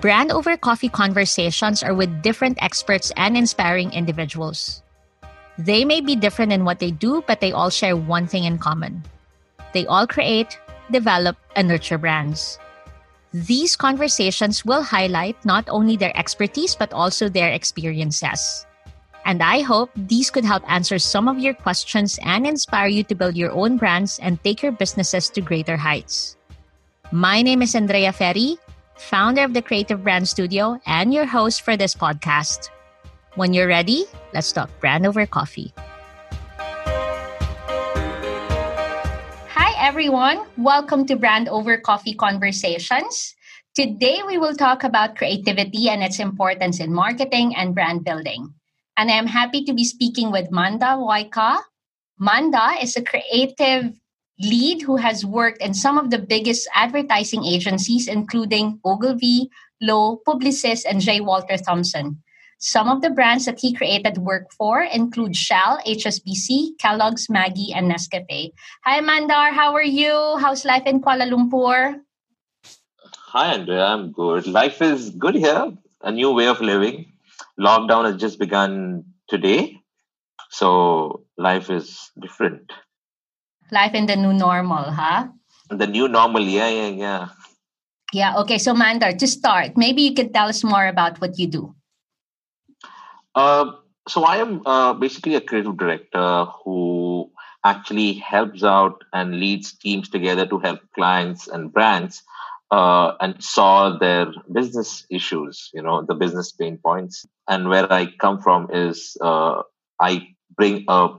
Brand over coffee conversations are with different experts and inspiring individuals. They may be different in what they do, but they all share one thing in common. They all create, develop, and nurture brands. These conversations will highlight not only their expertise, but also their experiences. And I hope these could help answer some of your questions and inspire you to build your own brands and take your businesses to greater heights. My name is Andrea Ferry, founder of the Creative Brand Studio and your host for this podcast. When you're ready, let's talk brand over coffee. Hi, everyone. Welcome to Brand Over Coffee Conversations. Today, we will talk about creativity and its importance in marketing and brand building. And I'm happy to be speaking with Mandar Waika. Manda is a creative lead who has worked in some of the biggest advertising agencies, including Ogilvy, Lowe, Publicis, and J. Walter Thompson. Some of the brands that he created work for include Shell, HSBC, Kellogg's, Maggi, and Nescafe. Hi, Mandar. How are you? How's life in Kuala Lumpur? Hi, Andrea. I'm good. Life is good here. A new way of living. Lockdown has just begun today. So life is different. Life in the new normal, huh? The new normal. Yeah, yeah, yeah. Yeah. Okay. So, Mandar, to start, maybe you could tell us more about what you do. Uh, so I am uh, basically a creative director who actually helps out and leads teams together to help clients and brands uh, and solve their business issues, you know, the business pain points. And where I come from is uh, I bring a,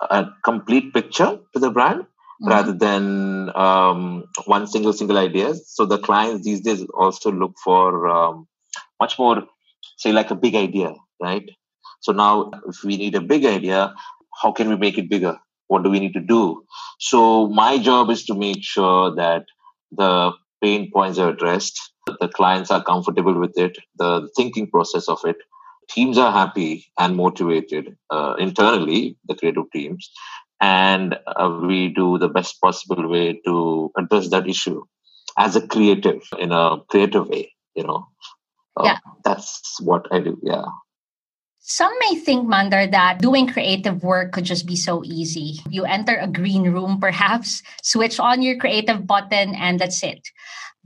a complete picture to the brand mm-hmm. rather than um, one single single idea. So the clients these days also look for um, much more, say, like a big idea, right? So now, if we need a big idea, how can we make it bigger? What do we need to do? So my job is to make sure that the pain points are addressed, the clients are comfortable with it, the thinking process of it, teams are happy and motivated uh, internally, the creative teams, and uh, we do the best possible way to address that issue as a creative in a creative way. You know, uh, yeah, that's what I do. Yeah. Some may think, Mandar, that doing creative work could just be so easy. You enter a green room, perhaps, switch on your creative button, and that's it.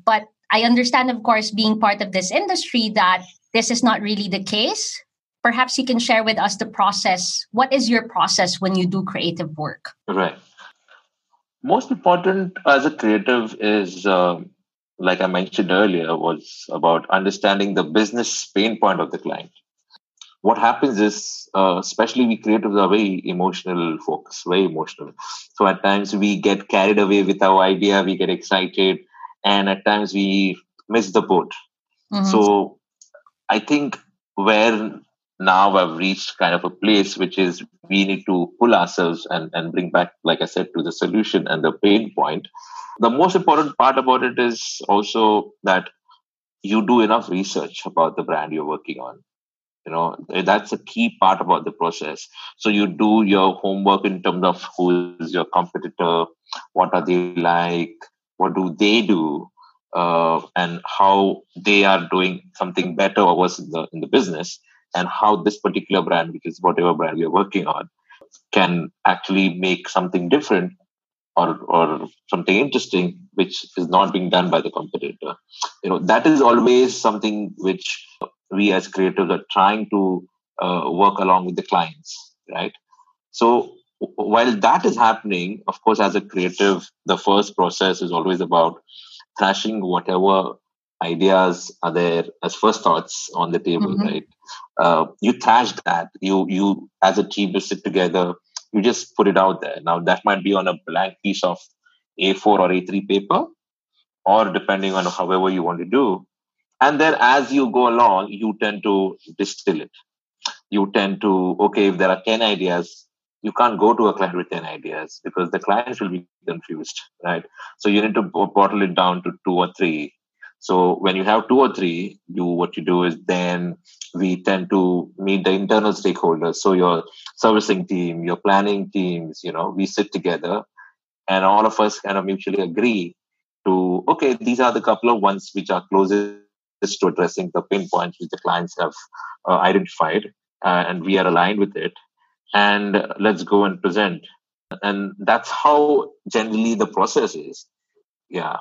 But I understand, of course, being part of this industry, that this is not really the case. Perhaps you can share with us the process. What is your process when you do creative work? Right. Most important as a creative is, uh, like I mentioned earlier, was about understanding the business pain point of the client what happens is, uh, especially we creatives are very emotional folks, very emotional. So at times we get carried away with our idea, we get excited, and at times we miss the boat. Mm-hmm. So I think where now I've reached kind of a place which is we need to pull ourselves and, and bring back, like I said, to the solution and the pain point. The most important part about it is also that you do enough research about the brand you're working on. You know that's a key part about the process. So you do your homework in terms of who is your competitor what are they like what do they do uh, and how they are doing something better or worse in the in the business and how this particular brand which is whatever brand we are working on can actually make something different or or something interesting which is not being done by the competitor you know that is always something which we as creatives are trying to uh, work along with the clients, right? So while that is happening, of course, as a creative, the first process is always about thrashing whatever ideas are there as first thoughts on the table, mm-hmm. right? Uh, you thrash that. You you as a team you sit together. You just put it out there. Now that might be on a blank piece of A4 or A3 paper, or depending on however you want to do and then as you go along you tend to distill it you tend to okay if there are 10 ideas you can't go to a client with 10 ideas because the clients will be confused right? So you need to bottle it down to two or three. So when you have two or three you what you do is then we tend to meet the internal stakeholders. So your servicing team your planning teams you know we sit together and all of us kind of mutually agree to okay these are the couple of ones which are closest to addressing the pain points which the clients have uh, identified, uh, and we are aligned with it. And let's go and present. And that's how generally the process is. Yeah.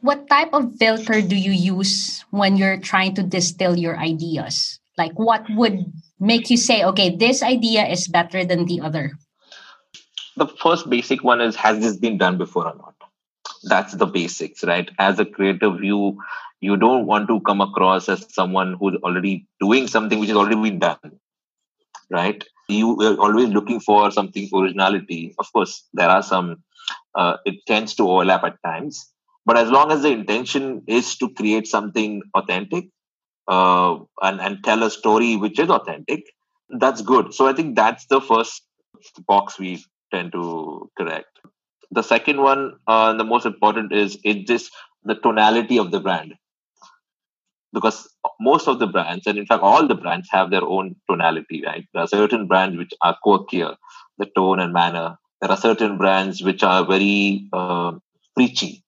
What type of filter do you use when you're trying to distill your ideas? Like, what would make you say, okay, this idea is better than the other? The first basic one is has this been done before or not? That's the basics, right? As a creative, you you don't want to come across as someone who's already doing something which has already been done, right? You are always looking for something originality. Of course, there are some. Uh, it tends to overlap at times, but as long as the intention is to create something authentic uh, and, and tell a story which is authentic, that's good. So I think that's the first box we tend to correct. The second one, uh, the most important, is it just the tonality of the brand. Because most of the brands, and in fact, all the brands have their own tonality, right? There are certain brands which are quirkier, the tone and manner. There are certain brands which are very uh, preachy,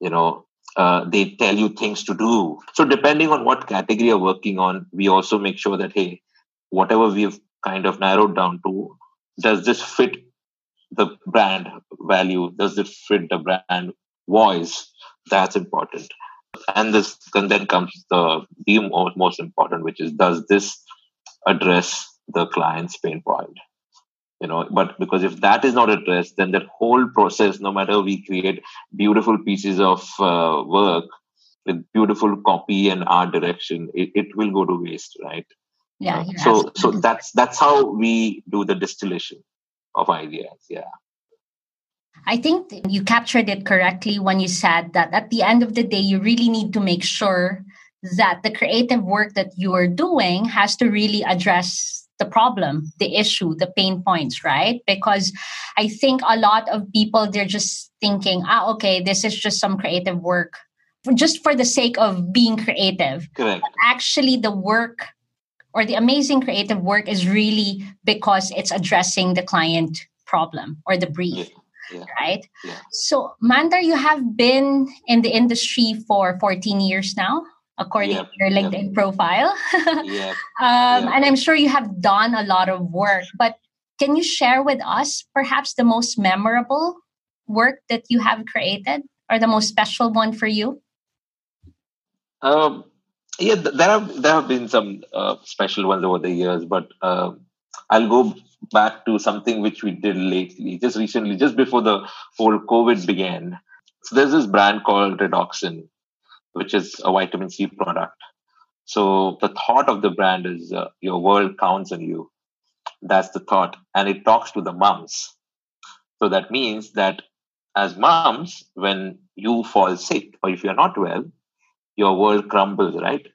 you know, uh, they tell you things to do. So depending on what category you're working on, we also make sure that hey, whatever we've kind of narrowed down to, does this fit the brand value? Does it fit the brand voice? That's important. And this and then comes the the most, most important, which is does this address the client's pain point? you know but because if that is not addressed then that whole process no matter we create beautiful pieces of uh, work with beautiful copy and art direction it, it will go to waste right? Yeah uh, so so that's that's how we do the distillation of ideas yeah I think you captured it correctly when you said that at the end of the day, you really need to make sure that the creative work that you are doing has to really address the problem, the issue, the pain points, right? Because I think a lot of people, they're just thinking, ah, okay, this is just some creative work just for the sake of being creative. Correct. But actually, the work or the amazing creative work is really because it's addressing the client problem or the brief. Yeah. Right. Yeah. So, Mandar, you have been in the industry for 14 years now according yep, to your LinkedIn yep. profile. yep, um, and I'm sure you have done a lot of work, but can you share with us perhaps the most memorable work that you have created or the most special one for you? Um, yeah, there have there have been some uh, special ones over the years, but uh, I'll go back to something which we did lately, just recently, just before the whole COVID began. So there's this brand called Redoxon, which is a vitamin C product. So the thought of the brand is uh, your world counts on you. That's the thought. And it talks to the moms. So that means that as moms, when you fall sick or if you're not well, your world crumbles, right?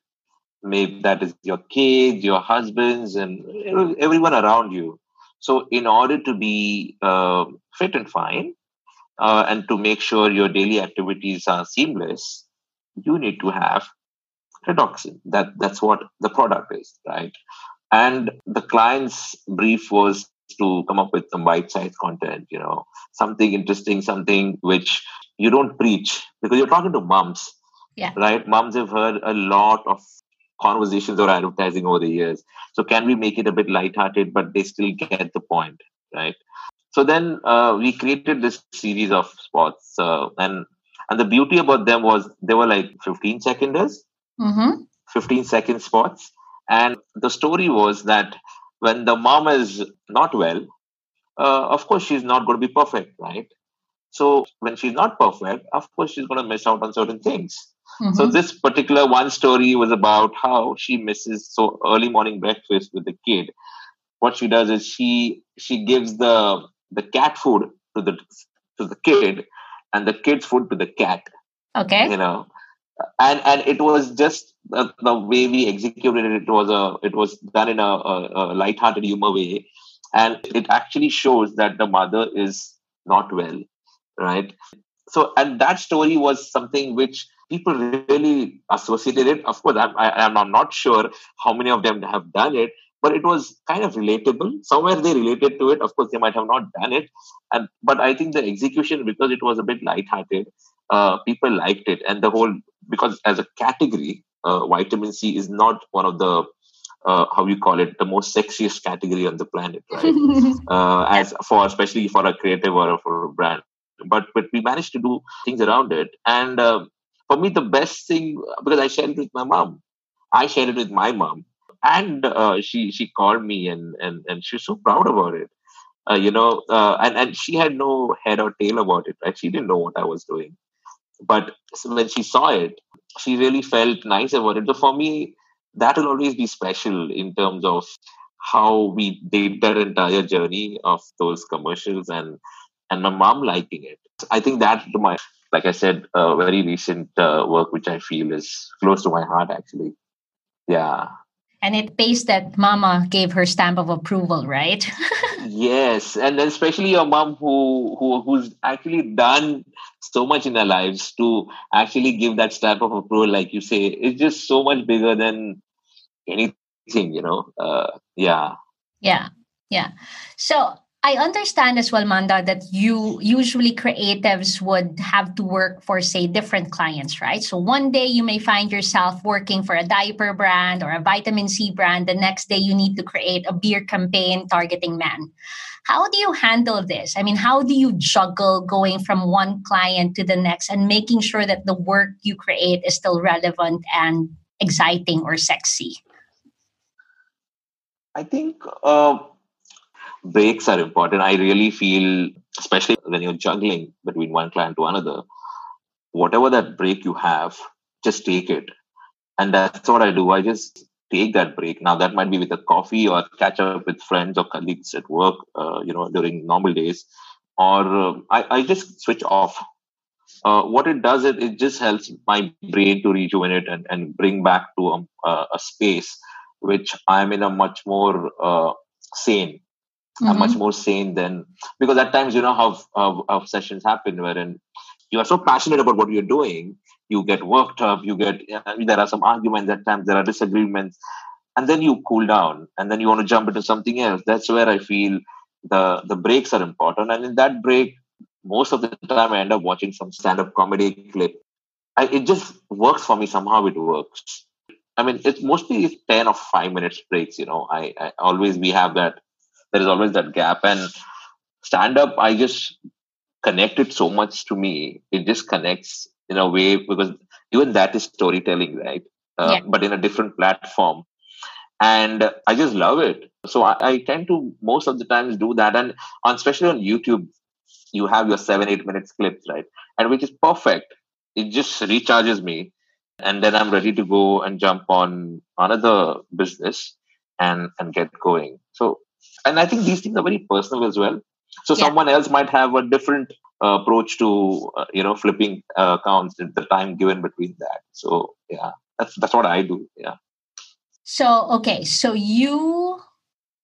Maybe that is your kids, your husbands, and everyone around you. So, in order to be uh, fit and fine, uh, and to make sure your daily activities are seamless, you need to have Redoxon. That that's what the product is, right? And the client's brief was to come up with some bite-sized content, you know, something interesting, something which you don't preach because you're talking to moms, yeah. right? Moms have heard a lot of conversations or advertising over the years. So can we make it a bit light-hearted, but they still get the point, right? So then uh, we created this series of spots, uh, and and the beauty about them was they were like 15 seconders, mm-hmm. 15 second spots. And the story was that when the mom is not well, uh, of course, she's not going to be perfect, right? So when she's not perfect, of course, she's going to miss out on certain things. Mm-hmm. So this particular one story was about how she misses so early morning breakfast with the kid. What she does is she she gives the the cat food to the to the kid and the kids food to the cat okay you know and and it was just the, the way we executed it, it was a it was done in a, a, a light-hearted humor way and it actually shows that the mother is not well right so and that story was something which people really associated it of course I'm, I, I'm not sure how many of them have done it but it was kind of relatable. Somewhere they related to it. Of course, they might have not done it, and but I think the execution because it was a bit light-hearted, uh, people liked it, and the whole because as a category, uh, vitamin C is not one of the uh, how you call it the most sexiest category on the planet, right? uh, as for especially for a creative or for a brand, but but we managed to do things around it. And uh, for me, the best thing because I shared it with my mom, I shared it with my mom, and uh, she she called me and and and she was so proud about it. Uh, you know, uh, and and she had no head or tail about it, right? She didn't know what I was doing, but when she saw it, she really felt nice about it. So for me, that will always be special in terms of how we did that entire journey of those commercials and and my mom liking it. I think that to my like I said, uh, very recent uh, work which I feel is close to my heart actually. Yeah. And it pays that mama gave her stamp of approval, right? yes, and especially your mom who who who's actually done so much in their lives to actually give that stamp of approval, like you say, it's just so much bigger than anything, you know. Uh, yeah. Yeah. Yeah. So I understand as well, Mandar, that you usually creatives would have to work for, say, different clients, right? So one day you may find yourself working for a diaper brand or a vitamin C brand. The next day you need to create a beer campaign targeting men. How do you handle this? I mean, how do you juggle going from one client to the next and making sure that the work you create is still relevant and exciting or sexy? I think uh, breaks are important. I really feel, especially when you're juggling between one client to another, whatever that break you have, just take it. And that's what I do. I just take that break. Now that might be with a coffee or catch up with friends or colleagues at work, uh, you know, during normal days, or uh, I, I just switch off. Uh, what it does, it, it just helps my brain to rejuvenate and, and bring back to a, a space which I'm in a much more uh, sane. Mm-hmm. I'm much more sane than because at times you know how, how, how sessions happen wherein you are so passionate about what you're doing you get worked up you get I mean, there are some arguments at times there are disagreements and then you cool down and then you want to jump into something else. That's where i feel the the breaks are important and in that break most of the time i end up watching some stand-up comedy clip. I, it just works for me somehow it works. I mean it's mostly 10 or 5 minutes breaks you know. I, I always we have that there is always that gap. And stand up i just connected so much to me. It just connects in a way because even that is storytelling right? Uh, yeah. but in a different platform. And i just love it. So I, I, tend to most of the times do that. And on, especially on youtube you have your seven eight minutes clips right? And which is perfect. It just recharges me. And then i'm ready to go and jump on another business and and get going. So and i think these things are very personal as well. So yeah. someone else might have a different uh, approach to uh, you know flipping uh, accounts at the time given between that. So yeah that's that's what i do yeah. So okay so you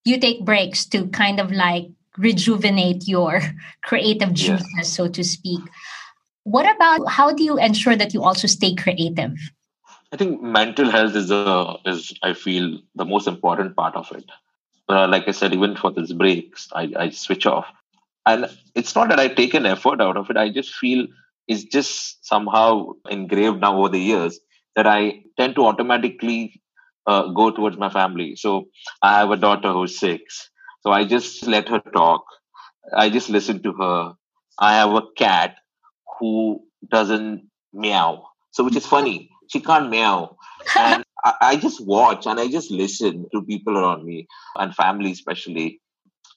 you take breaks to kind of like rejuvenate your creative juices yeah. so to speak. What about how do you ensure that you also stay creative? I think mental health is a is i feel the most important part of it uh, like I said, even for these breaks, I, I switch off. And it's not that I take an effort out of it. I just feel it's just somehow engraved now over the years that I tend to automatically uh, go towards my family. So I have a daughter who's six. So I just let her talk. I just listen to her. I have a cat who doesn't meow. So which is funny. She can't meow. And I, I just watch and I just listen to people around me and family especially.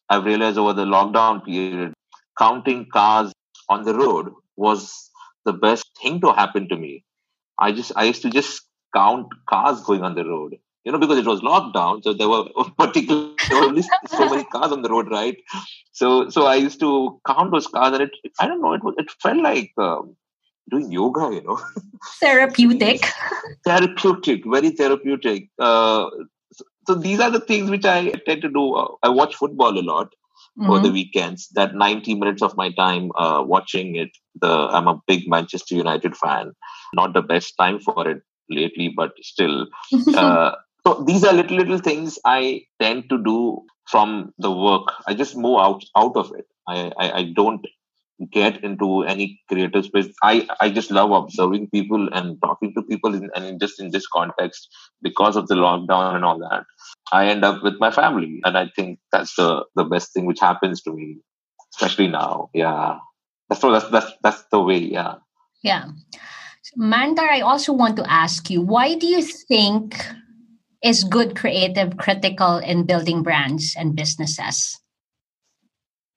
I've realized over the lockdown period, counting cars on the road was the best thing to happen to me. I just I used to just count cars going on the road. You know, because it was lockdown, so there were particular there were only so many cars on the road, right? So so I used to count those cars, and it I don't know, it it felt like um, doing yoga, you know. Therapeutic. therapeutic, very therapeutic. Uh, so, so, these are the things which I tend to do. Uh, I watch football a lot mm-hmm. for the weekends. That 90 minutes of my time uh, watching it. The I'm a big Manchester United fan. Not the best time for it lately, but still. Uh, so these are little little things I tend to do from the work. I just move out out of it. I, I, I don't get into any creative space. I, I just love observing people and talking to people, in, and just in this context, because of the lockdown and all that, I end up with my family, and I think that's the the best thing which happens to me, especially now. Yeah, that's that's that's that's the way. Yeah. Yeah. Mandar, I also want to ask you, why do you think is good creative critical in building brands and businesses?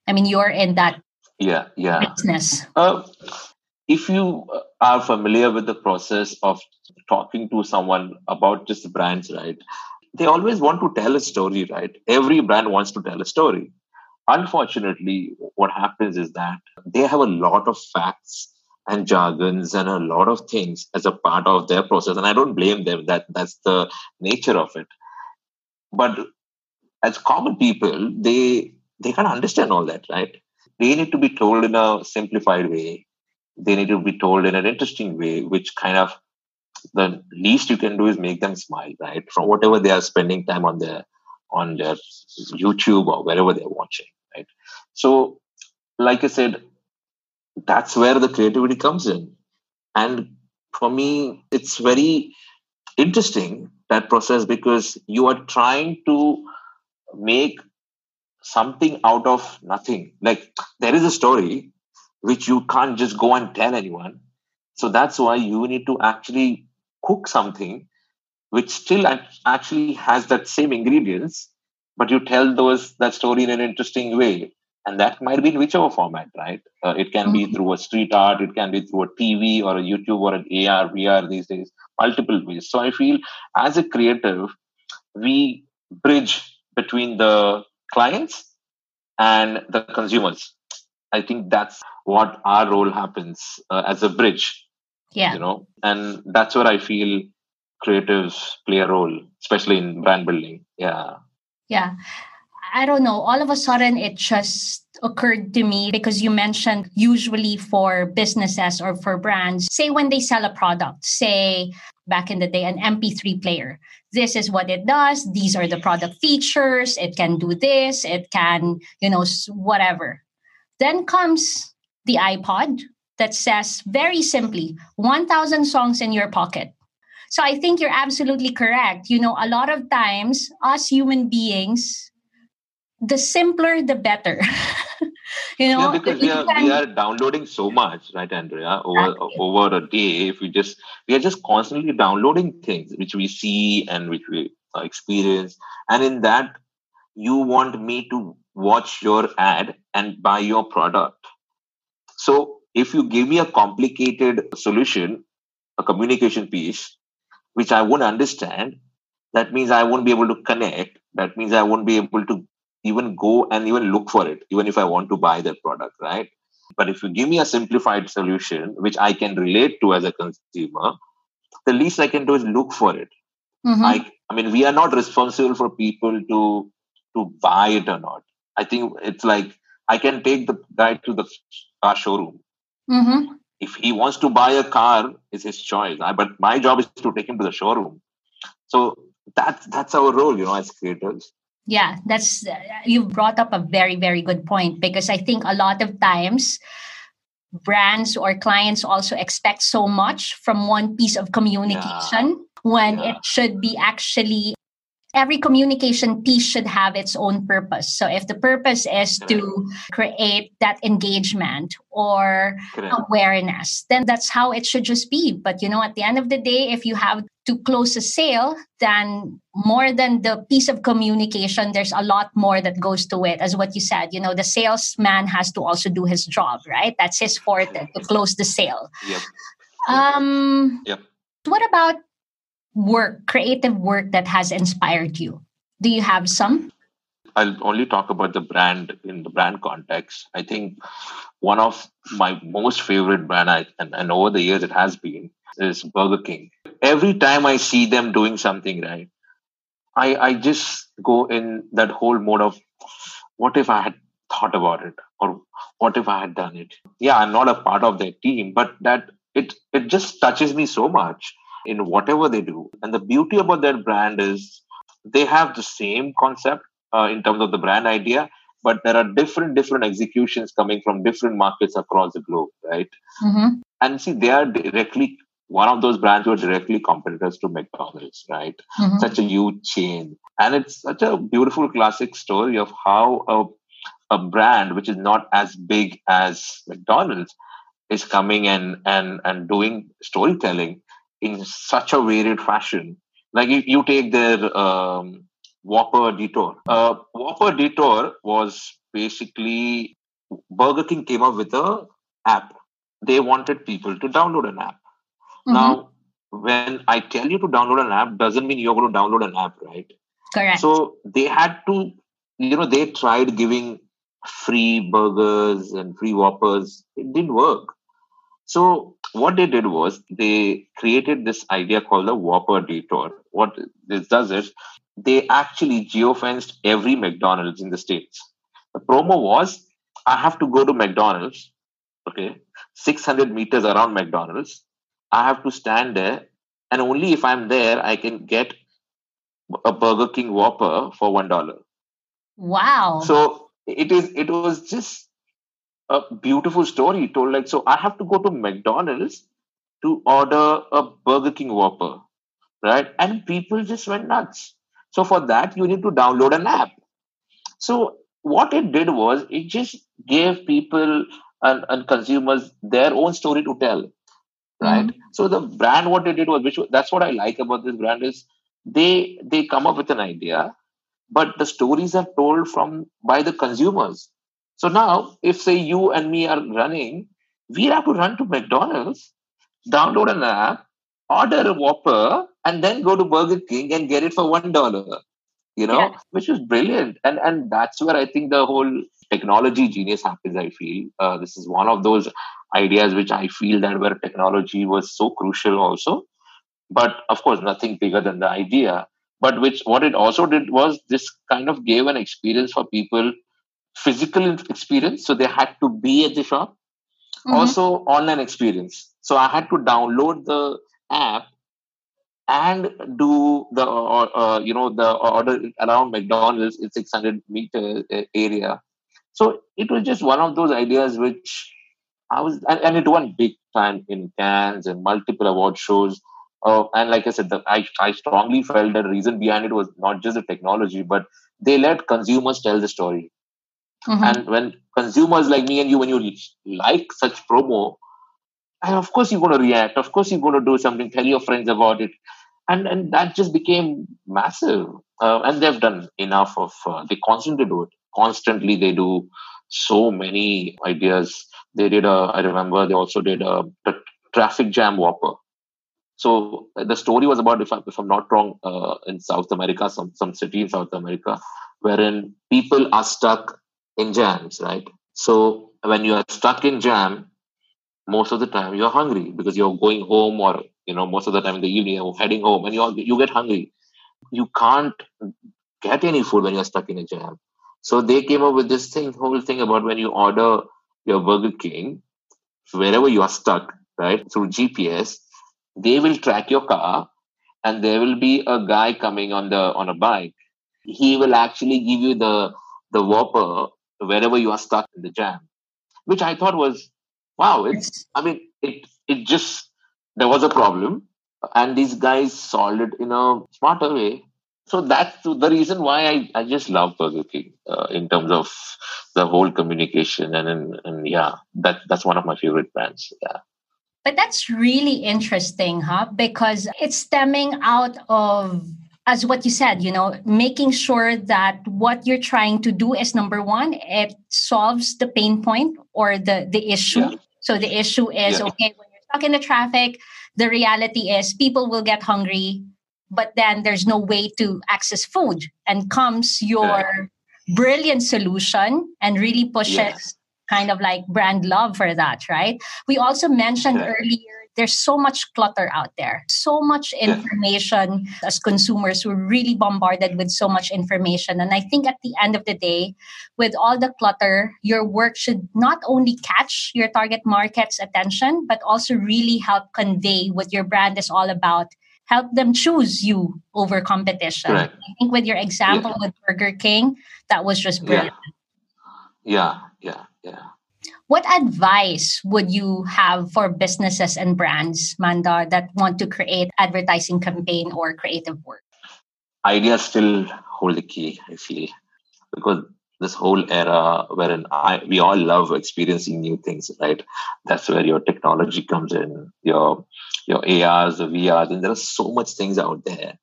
I mean, you're in that yeah yeah business. Uh, if you are familiar with the process of talking to someone about just brands, right? They always want to tell a story, right? Every brand wants to tell a story. Unfortunately, what happens is that they have a lot of facts and jargons and a lot of things as a part of their process and i don't blame them that that's the nature of it but as common people they they can't understand all that right they need to be told in a simplified way. They need to be told in an interesting way which kind of the least you can do is make them smile right? From whatever they are spending time on their on their youtube or wherever they're watching right? So like i said that's where the creativity comes in. And for me it's very interesting that process because you are trying to make something out of nothing. Like there is a story which you can't just go and tell anyone. So that's why you need to actually cook something which still actually has that same ingredients but you tell those that story in an interesting way. And that might be in whichever format right? Uh, it can mm-hmm. be through a street art it can be through a tv or a youtube or an ar vr these days multiple ways. So i feel as a creative we bridge between the clients and the consumers. I think that's what our role happens uh, as a bridge yeah. you know and that's where i feel creatives play a role especially in brand building. Yeah. Yeah I don't know, all of a sudden it just occurred to me because you mentioned usually for businesses or for brands, say when they sell a product, say back in the day, an MP3 player. This is what it does. These are the product features. It can do this. It can, you know, whatever. Then comes the iPod that says very simply 1000 songs in your pocket. So I think you're absolutely correct. You know, a lot of times, us human beings, the simpler the better. You know yeah, because we are, we are downloading so much right andrea over exactly. over a day if we just we are just constantly downloading things which we see and which we uh, experience. And in that you want me to watch your ad and buy your product. So if you give me a complicated solution a communication piece which i won't understand that means i won't be able to connect that means i won't be able to even go and even look for it, even if I want to buy that product, right? But if you give me a simplified solution, which I can relate to as a consumer, the least I can do is look for it. Mm-hmm. I, I mean, we are not responsible for people to to buy it or not. I think it's like I can take the guy to the car showroom. Mm-hmm. If he wants to buy a car, it's his choice. I, but my job is to take him to the showroom. So that's that's our role, you know, as creators. Yeah, that's uh, you brought up a very very good point because I think a lot of times brands or clients also expect so much from one piece of communication yeah. when yeah. it should be actually every communication piece should have its own purpose. So if the purpose is to create that engagement or awareness, then that's how it should just be. But you know, at the end of the day, if you have to close a sale, then more than the piece of communication, there's a lot more that goes to it. As what you said, you know, the salesman has to also do his job, right? That's his forte to close the sale. Yep. Um, yep. What about work, creative work that has inspired you? Do you have some? I'll only talk about the brand in the brand context. I think one of my most favorite brand, I, and, and over the years it has been, is Burger King. Every time I see them doing something right, I, I just go in that whole mode of what if I had thought about it or what if I had done it? Yeah, I'm not a part of their team, but that it it just touches me so much in whatever they do. And the beauty about their brand is they have the same concept uh, in terms of the brand idea, but there are different different executions coming from different markets across the globe, right? Mm-hmm. And see, they are directly one of those brands were directly competitors to McDonald's, right? Mm-hmm. Such a huge chain. And it's such a beautiful classic story of how a, a brand which is not as big as McDonald's is coming and and and doing storytelling in such a varied fashion. Like you, you take their um, Whopper Detour. Uh, Whopper Detour was basically Burger King came up with a app. They wanted people to download an app. Mm-hmm. Now, when I tell you to download an app, doesn't mean you're going to download an app, right? Correct. So they had to, you know, they tried giving free burgers and free whoppers. It didn't work. So what they did was they created this idea called the Whopper Detour. What this does is they actually geofenced every McDonald's in the States. The promo was I have to go to McDonald's, okay, 600 meters around McDonald's. I have to stand there, and only if I'm there, I can get a Burger King Whopper for one dollar. Wow! So it is. It was just a beautiful story told. Like, so I have to go to McDonald's to order a Burger King Whopper, right? And people just went nuts. So for that, you need to download an app. So what it did was it just gave people and, and consumers their own story to tell right mm-hmm. so the brand what they did was which that's what i like about this brand is they they come up with an idea but the stories are told from by the consumers so now if say you and me are running we have to run to mcdonald's download an app order a whopper and then go to burger king and get it for one dollar you know yeah. which is brilliant and and that's where i think the whole technology genius happens i feel uh, this is one of those ideas which I feel that where technology was so crucial also. But of course, nothing bigger than the idea. But which what it also did was this kind of gave an experience for people, physical experience. So they had to be at the shop. Mm-hmm. Also online experience. So I had to download the app and do the uh, uh, you know the order around McDonald's in 600 meter uh, area. So it was just one of those ideas which I was, and, and it won big time in Cannes and multiple award shows. Uh, and like I said, the, I, I strongly felt the reason behind it was not just the technology, but they let consumers tell the story. Mm-hmm. And when consumers like me and you, when you like such promo, and of course you're going to react. Of course you're going to do something. Tell your friends about it, and and that just became massive. Uh, and they've done enough of. Uh, they constantly do it. Constantly they do so many ideas they did a, I remember they also did a, a traffic jam whopper. So the story was about, if, I, if I'm not wrong, uh, in South America, some, some city in South America, wherein people are stuck in jams, right? So when you are stuck in jam, most of the time you're hungry because you're going home or, you know, most of the time in the evening you're heading home and you you get hungry. You can't get any food when you're stuck in a jam. So they came up with this thing, whole thing about when you order your Burger King, wherever you are stuck, right, through GPS, they will track your car and there will be a guy coming on the on a bike. He will actually give you the the whopper wherever you are stuck in the jam. Which I thought was wow, it's I mean it it just there was a problem and these guys solved it in a smarter way. So that's the reason why I, I just love Burger King uh, in terms of the whole communication and, and and yeah that that's one of my favorite brands yeah. But that's really interesting huh? Because it's stemming out of as what you said you know making sure that what you're trying to do is number one it solves the pain point or the the issue. Yeah. so the issue is yeah. okay when you're stuck in the traffic the reality is people will get hungry but then there's no way to access food and comes your brilliant solution and really pushes kind of like brand love for that right? We also mentioned earlier there's so much clutter out there so much information yeah. as consumers we're really bombarded with so much information and i think at the end of the day with all the clutter your work should not only catch your target market's attention but also really help convey what your brand is all about help them choose you over competition. Right. I think with your example yeah. with Burger King, that was just brilliant. Yeah, yeah, yeah. What advice would you have for businesses and brands, Mandar, that want to create advertising campaign or creative work? Ideas still hold the key, I feel, because this whole era wherein I, we all love experiencing new things, right? That's where your technology comes in, your your ARs, the VRs, and there are so much things out there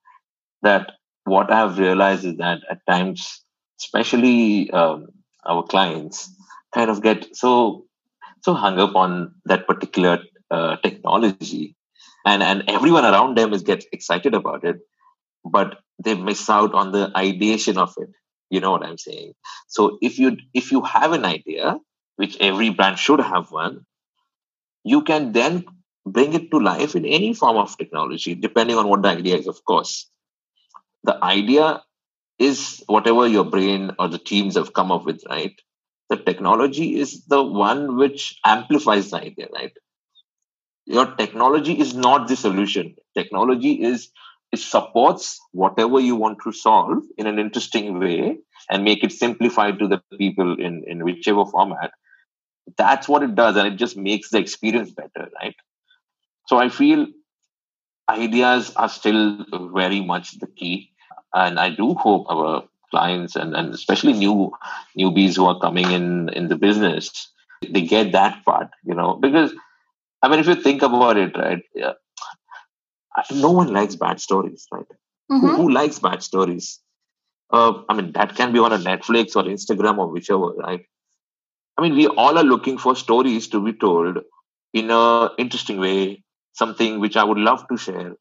that what I've realized is that at times, especially um, our clients, kind of get so so hung up on that particular uh, technology, and and everyone around them is get excited about it, but they miss out on the ideation of it. You know what i'm saying? So if you if you have an idea which every brand should have one you can then bring it to life in any form of technology depending on what the idea is of course. The idea is whatever your brain or the teams have come up with right the technology is the one which amplifies the idea right your technology is not the solution technology is it supports whatever you want to solve in an interesting way and make it simplified to the people in, in whichever format. That's what it does, and it just makes the experience better, right? So I feel ideas are still very much the key. And I do hope our clients and, and especially new newbies who are coming in in the business, they get that part, you know, because I mean, if you think about it, right, yeah, no one likes bad stories, right? Mm-hmm. Who, who, likes bad stories? Uh, I mean, that can be on a Netflix or Instagram or whichever, right? I mean, we all are looking for stories to be told in a interesting way, something which I would love to share.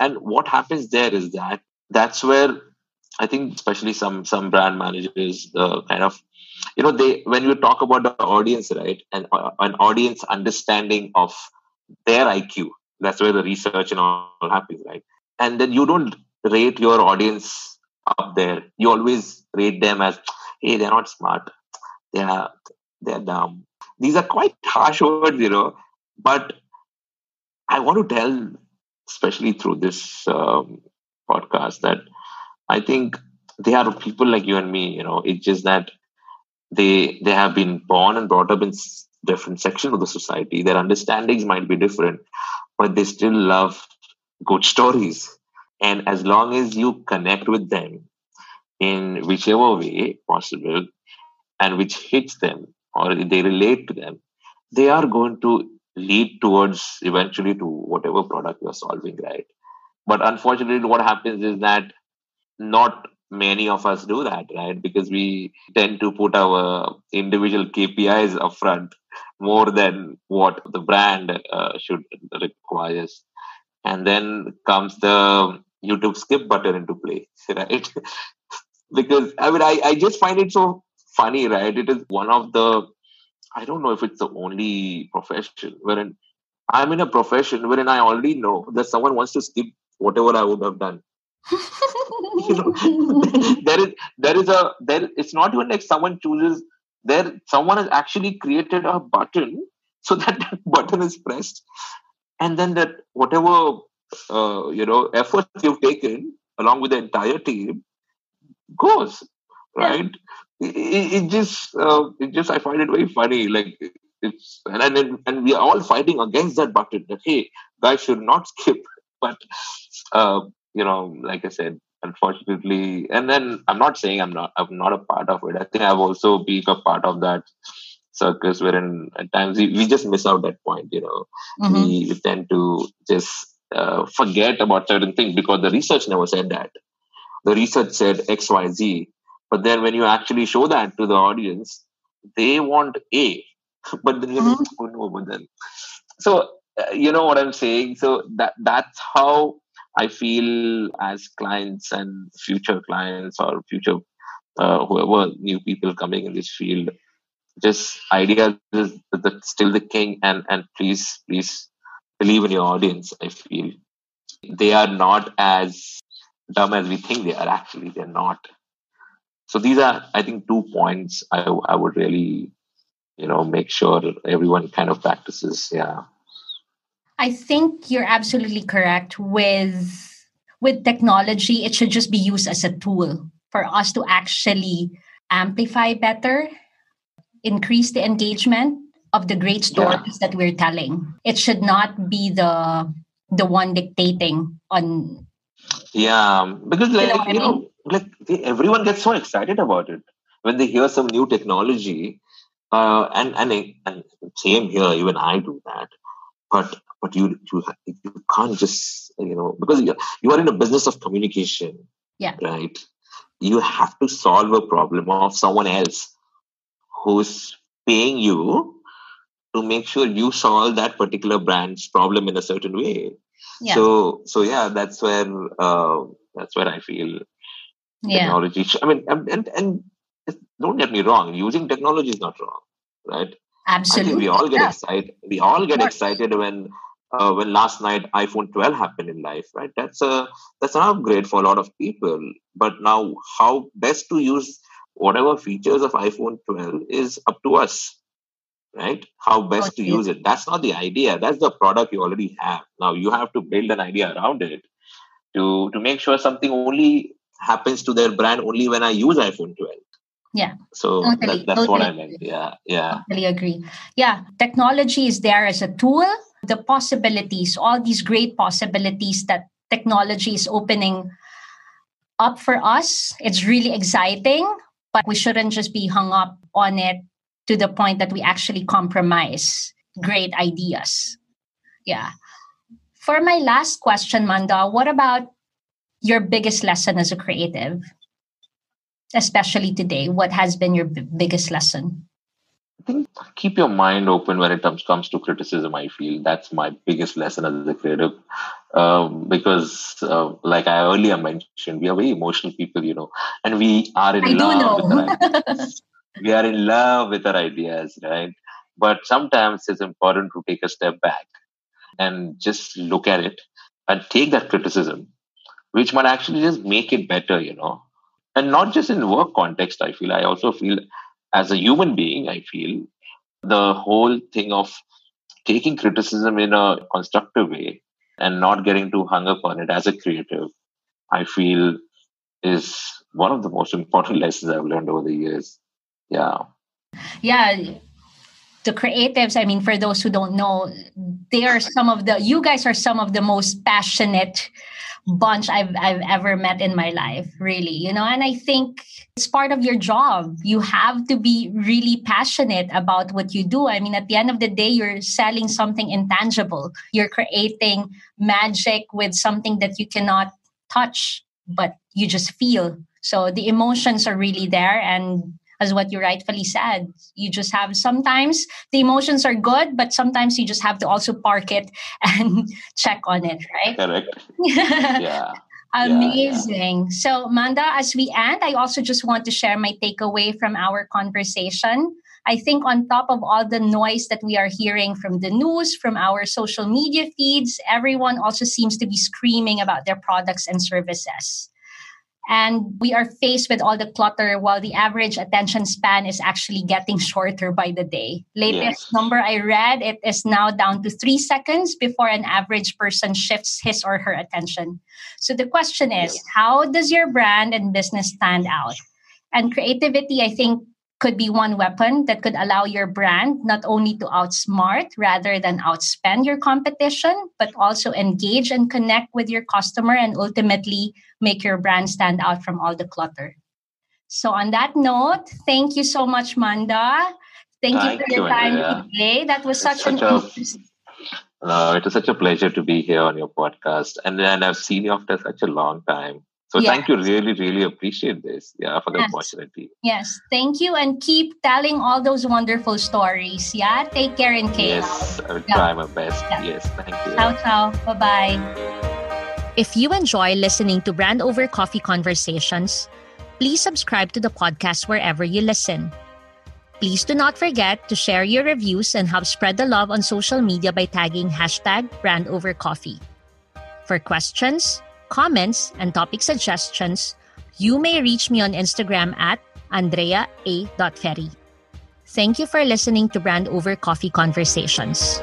And what happens there is that that's where I think, especially some some brand managers, uh, kind of, you know, they when you talk about the audience, right, and uh, an audience understanding of their IQ, that's where the research and all happens, right? And then you don't rate your audience up there. You always rate them as, hey, they're not smart. They are they're dumb. These are quite harsh words, you know. But I want to tell, especially through this um, podcast, that I think they are people like you and me. You know, it's just that they they have been born and brought up in different sections of the society. Their understandings might be different, but they still love good stories. And as long as you connect with them in whichever way possible and which hits them or they relate to them, they are going to lead towards eventually to whatever product you're solving, right? But unfortunately, what happens is that not many of us do that, right? Because we tend to put our individual KPIs up front more than what the brand uh, should requires. And then comes the YouTube skip button into play, right? because I mean, I, I just find it so funny, right? It is one of the, I don't know if it's the only profession wherein I'm in a profession wherein I already know that someone wants to skip whatever I would have done. you know, there is there is a there. It's not even like someone chooses there someone has actually created a button so that, that button is pressed and then that whatever uh, you know effort you've taken along with the entire team goes right it, it, just uh, it just i find it very funny like it's and and, and we are all fighting against that button that hey guys should not skip but uh, you know like i said unfortunately and then i'm not saying i'm not i'm not a part of it. I think i've also been a part of that circus wherein at times we, we just miss out that point you know. Mm-hmm. we, we, tend to just uh, forget about certain things because the research never said that. The research said xyz but then when you actually show that to the audience they want a but then mm-hmm. oh no but then so uh, you know what i'm saying? So that that's how I feel as clients and future clients or future uh, whoever new people coming in this field, just idea is that still the king and and please please believe in your audience. I feel they are not as dumb as we think they are. Actually, they're not. So these are, I think, two points I I would really, you know, make sure everyone kind of practices. Yeah. I think you're absolutely correct with with technology it should just be used as a tool for us to actually amplify better increase the engagement of the great stories yeah. that we're telling. It should not be the the one dictating on. Yeah, because like you know, you know like everyone gets so excited about it when they hear some new technology, uh, and and and same here. Even I do that, but but you you you can't just you know because you you are in a business of communication. Yeah. Right. You have to solve a problem of someone else who's paying you to make sure you solve that particular brand's problem in a certain way. Yeah. So so yeah, that's where uh, that's where I feel yeah. technology. I mean, and, and don't get me wrong, using technology is not wrong, right? Absolutely. we all get yeah. excited. We all get excited when uh, when last night iPhone 12 happened in life, right? That's a that's an upgrade for a lot of people. But now, how best to use whatever features of iPhone 12 is up to us right? How best okay. to use it. That's not the idea. That's the product you already have. Now you have to build an idea around it to to make sure something only happens to their brand only when I use iPhone 12. Yeah. So totally, that, that's totally. what I meant. Yeah. Yeah. Totally agree. Yeah. Technology is there as a tool. The possibilities, all these great possibilities that technology is opening up for us, it's really exciting, but we shouldn't just be hung up on it to the point that we actually compromise great ideas. Yeah. For my last question, Mandar, what about your biggest lesson as a creative? Especially today, what has been your b- biggest lesson? I think keep your mind open when it comes, comes to criticism. I feel that's my biggest lesson as a creative, um, because uh, like I earlier mentioned, we are very emotional people, you know, and we are in I love with we are in love with our ideas, right? But sometimes it's important to take a step back and just look at it and take that criticism, which might actually just make it better, you know. And not just in work context, I feel. I also feel as a human being, I feel the whole thing of taking criticism in a constructive way and not getting too hung up on it as a creative, I feel is one of the most important lessons I've learned over the years. Yeah. Yeah. The creatives i mean for those who don't know they are some of the you guys are some of the most passionate bunch I've I've ever met in my life, really. You know, and I think it's part of your job. You have to be really passionate about what you do. I mean, at the end of the day, you're selling something intangible. You're creating magic with something that you cannot touch, but you just feel. So the emotions are really there and as what you rightfully said. You just have sometimes the emotions are good, but sometimes you just have to also park it and check on it, right? Correct. yeah. Amazing. Yeah, yeah. So, Mandar, as we end, I also just want to share my takeaway from our conversation. I think, on top of all the noise that we are hearing from the news, from our social media feeds, everyone also seems to be screaming about their products and services and we are faced with all the clutter while the average attention span is actually getting shorter by the day. Latest yes. number i read it is now down to three seconds before an average person shifts his or her attention. So the question is how does your brand and business stand out? And creativity i think could be one weapon that could allow your brand not only to outsmart rather than outspend your competition, but also engage and connect with your customer and ultimately make your brand stand out from all the clutter. So, on that note, thank you so much, Mandar. Thank, you for your time today. That was such, such an a, uh, it was such a pleasure to be here on your podcast. And then I've seen you after such a long time. So yes. thank you. Really, really appreciate this. Yeah, for the yes. opportunity. Yes. Thank you. And keep telling all those wonderful stories. Yeah. Take care in case. Yes. I will yeah. try my best. Yeah. Yes. Thank you. Ciao, ciao. Bye bye. If you enjoy listening to Brand Over Coffee Conversations, please subscribe to the podcast wherever you listen. Please do not forget to share your reviews and help spread the love on social media by tagging hashtag Brand Over Coffee. For questions, comments, and topic suggestions, you may reach me on Instagram at andrea.a.ferry. Thank you for listening to Brand Over Coffee Conversations.